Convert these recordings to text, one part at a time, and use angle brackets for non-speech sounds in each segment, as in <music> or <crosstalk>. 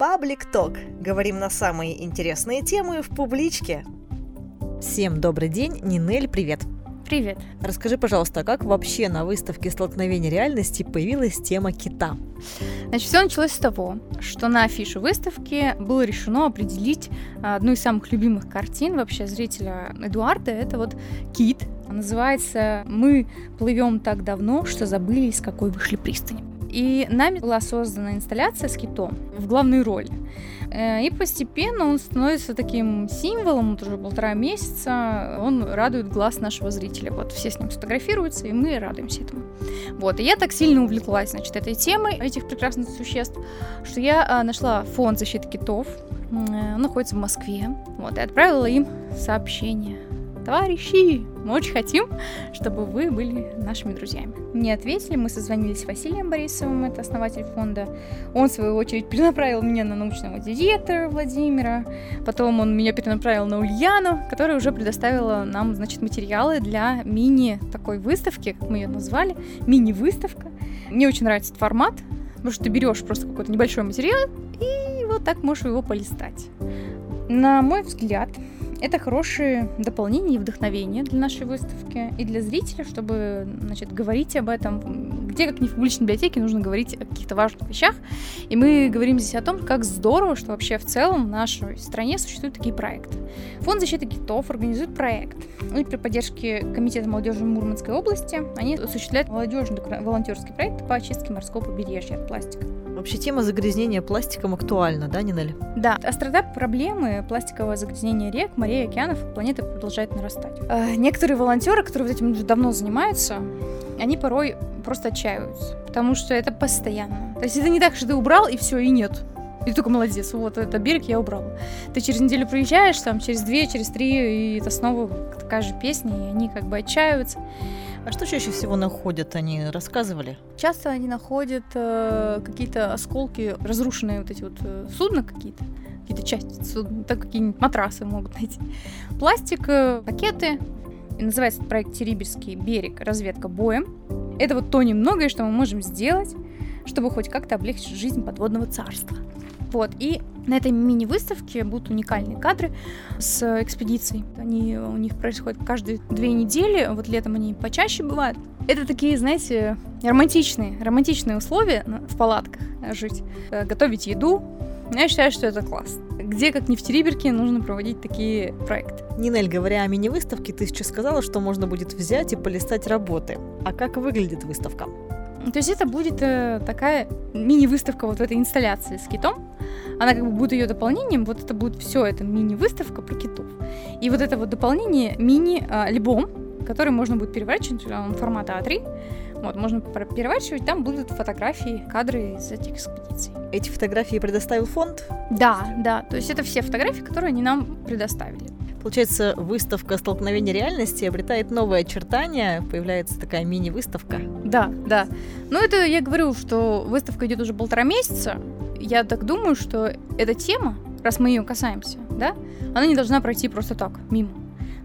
Public Talk. Говорим на самые интересные темы в публичке. Всем добрый день, Нинель, привет. Привет. Расскажи, пожалуйста, а как вообще на выставке столкновения реальности появилась тема кита? Значит, все началось с того, что на афише выставки было решено определить а, одну из самых любимых картин вообще зрителя Эдуарда. Это вот кит. Называется «Мы плывем так давно, что забыли, из какой вышли пристани». И нами была создана инсталляция с китом в главной роли. Э, и постепенно он становится таким символом, вот уже полтора месяца, он радует глаз нашего зрителя. Вот все с ним сфотографируются, и мы радуемся этому. Вот, и я так сильно увлеклась, значит, этой темой, этих прекрасных существ, что я а, нашла фонд защиты китов, он находится в Москве, вот, и отправила им сообщение товарищи, мы очень хотим, чтобы вы были нашими друзьями. Мне ответили, мы созвонились с Василием Борисовым, это основатель фонда. Он, в свою очередь, перенаправил меня на научного директора Владимира. Потом он меня перенаправил на Ульяну, которая уже предоставила нам, значит, материалы для мини такой выставки, как мы ее назвали, мини-выставка. Мне очень нравится этот формат, потому что ты берешь просто какой-то небольшой материал и вот так можешь его полистать. На мой взгляд, это хорошее дополнение и вдохновение для нашей выставки и для зрителя, чтобы значит, говорить об этом. Где, как не в публичной библиотеке, нужно говорить о каких-то важных вещах. И мы говорим здесь о том, как здорово, что вообще в целом в нашей стране существуют такие проекты. Фонд защиты китов организует проект. И при поддержке Комитета молодежи Мурманской области они осуществляют молодежный волонтерский проект по очистке морского побережья от пластика. Вообще тема загрязнения пластиком актуальна, да, Нинель? Да. Острота проблемы пластикового загрязнения рек, морей, океанов планеты продолжает нарастать. Э, некоторые волонтеры, которые вот этим уже давно занимаются, они порой просто отчаиваются, потому что это постоянно. То есть это не так, что ты убрал и все, и нет. И ты только молодец, вот это берег я убрал. Ты через неделю приезжаешь, там, через две, через три, и это снова такая же песня, и они как бы отчаиваются. А что чаще всего находят, они рассказывали? Часто они находят э, какие-то осколки, разрушенные вот эти вот э, судна какие-то, какие-то части судна, так какие-нибудь матрасы могут найти. Пластик, э, пакеты. И называется проект «Териберский берег. Разведка боем». Это вот то немногое, что мы можем сделать, чтобы хоть как-то облегчить жизнь подводного царства. Вот, и на этой мини-выставке будут уникальные кадры с экспедицией. Они у них происходят каждые две недели, вот летом они почаще бывают. Это такие, знаете, романтичные, романтичные условия в палатках жить. Э, готовить еду. Я считаю, что это класс. Где, как не в Териберке, нужно проводить такие проекты. Нинель, говоря о мини-выставке, ты сейчас сказала, что можно будет взять и полистать работы. А как выглядит выставка? То есть это будет э, такая мини-выставка вот в этой инсталляции с китом. Она как бы будет ее дополнением, вот это будет все, это мини-выставка про китов. И вот это вот дополнение мини-альбом, который можно будет переворачивать, он формата А3, вот, можно переворачивать, там будут фотографии, кадры из этих экспедиций. Эти фотографии предоставил фонд? Да, да, то есть это все фотографии, которые они нам предоставили. Получается, выставка столкновения реальности обретает новые очертания, появляется такая мини-выставка. Да, да. Ну, это я говорю, что выставка идет уже полтора месяца. Я так думаю, что эта тема, раз мы ее касаемся, да, она не должна пройти просто так, мимо.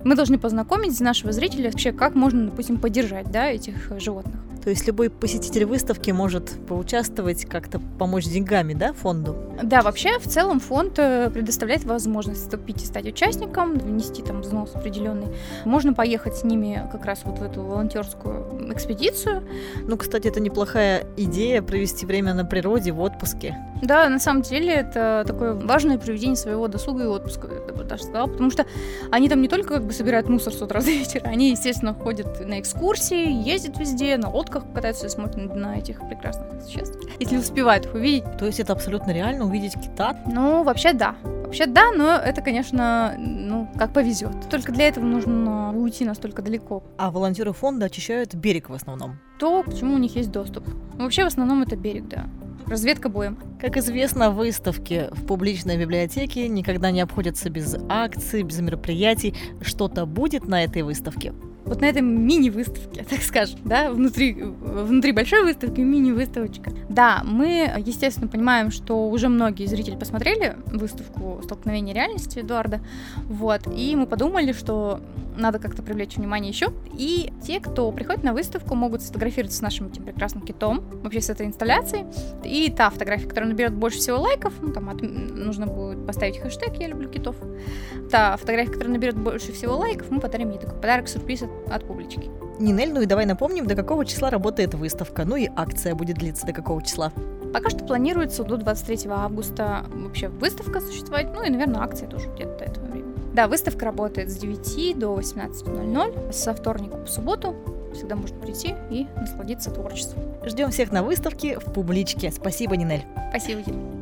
Мы должны познакомить нашего зрителя вообще, как можно, допустим, поддержать, да, этих животных. То есть любой посетитель выставки может поучаствовать, как-то помочь деньгами, да, фонду? Да, вообще в целом фонд э, предоставляет возможность вступить и стать участником, внести там взнос определенный. Можно поехать с ними как раз вот в эту волонтерскую экспедицию. Ну, кстати, это неплохая идея провести время на природе в отпуске. Да, на самом деле это такое важное проведение своего досуга и отпуска, я бы даже сказала, потому что они там не только как бы собирают мусор с утра до вечера, они, естественно, ходят на экскурсии, ездят везде, на лодках катаются и смотрят на этих прекрасных существ, если успевают их увидеть. То есть это абсолютно реально увидеть кита? Ну, вообще да. Вообще да, но это, конечно, ну, как повезет. Только для этого нужно уйти настолько далеко. А волонтеры фонда очищают берег в основном? То, к чему у них есть доступ. Ну, вообще, в основном, это берег, да. Разведка боем. Как известно, выставки в публичной библиотеке никогда не обходятся без акций, без мероприятий. Что-то будет на этой выставке? Вот на этой мини-выставке, <laughs> так скажем, да, внутри, внутри большой выставки мини-выставочка. Да, мы, естественно, понимаем, что уже многие зрители посмотрели выставку «Столкновение реальности» Эдуарда, вот, и мы подумали, что надо как-то привлечь внимание еще. И те, кто приходит на выставку, могут сфотографироваться с нашим этим прекрасным китом, вообще с этой инсталляцией. И та фотография, которая наберет больше всего лайков, ну, там от, нужно будет поставить хэштег «Я люблю китов». Та фотография, которая наберет больше всего лайков, мы подарим ей такой подарок-сюрприз от, от публички. Нинель, ну и давай напомним, до какого числа работает выставка, ну и акция будет длиться до какого числа. Пока что планируется до 23 августа вообще выставка существовать, ну и, наверное, акция тоже где-то до этого времени. Да, выставка работает с 9 до 18.00, со вторника по субботу. Всегда можно прийти и насладиться творчеством. Ждем всех на выставке в публичке. Спасибо, Нинель. Спасибо, Юлия.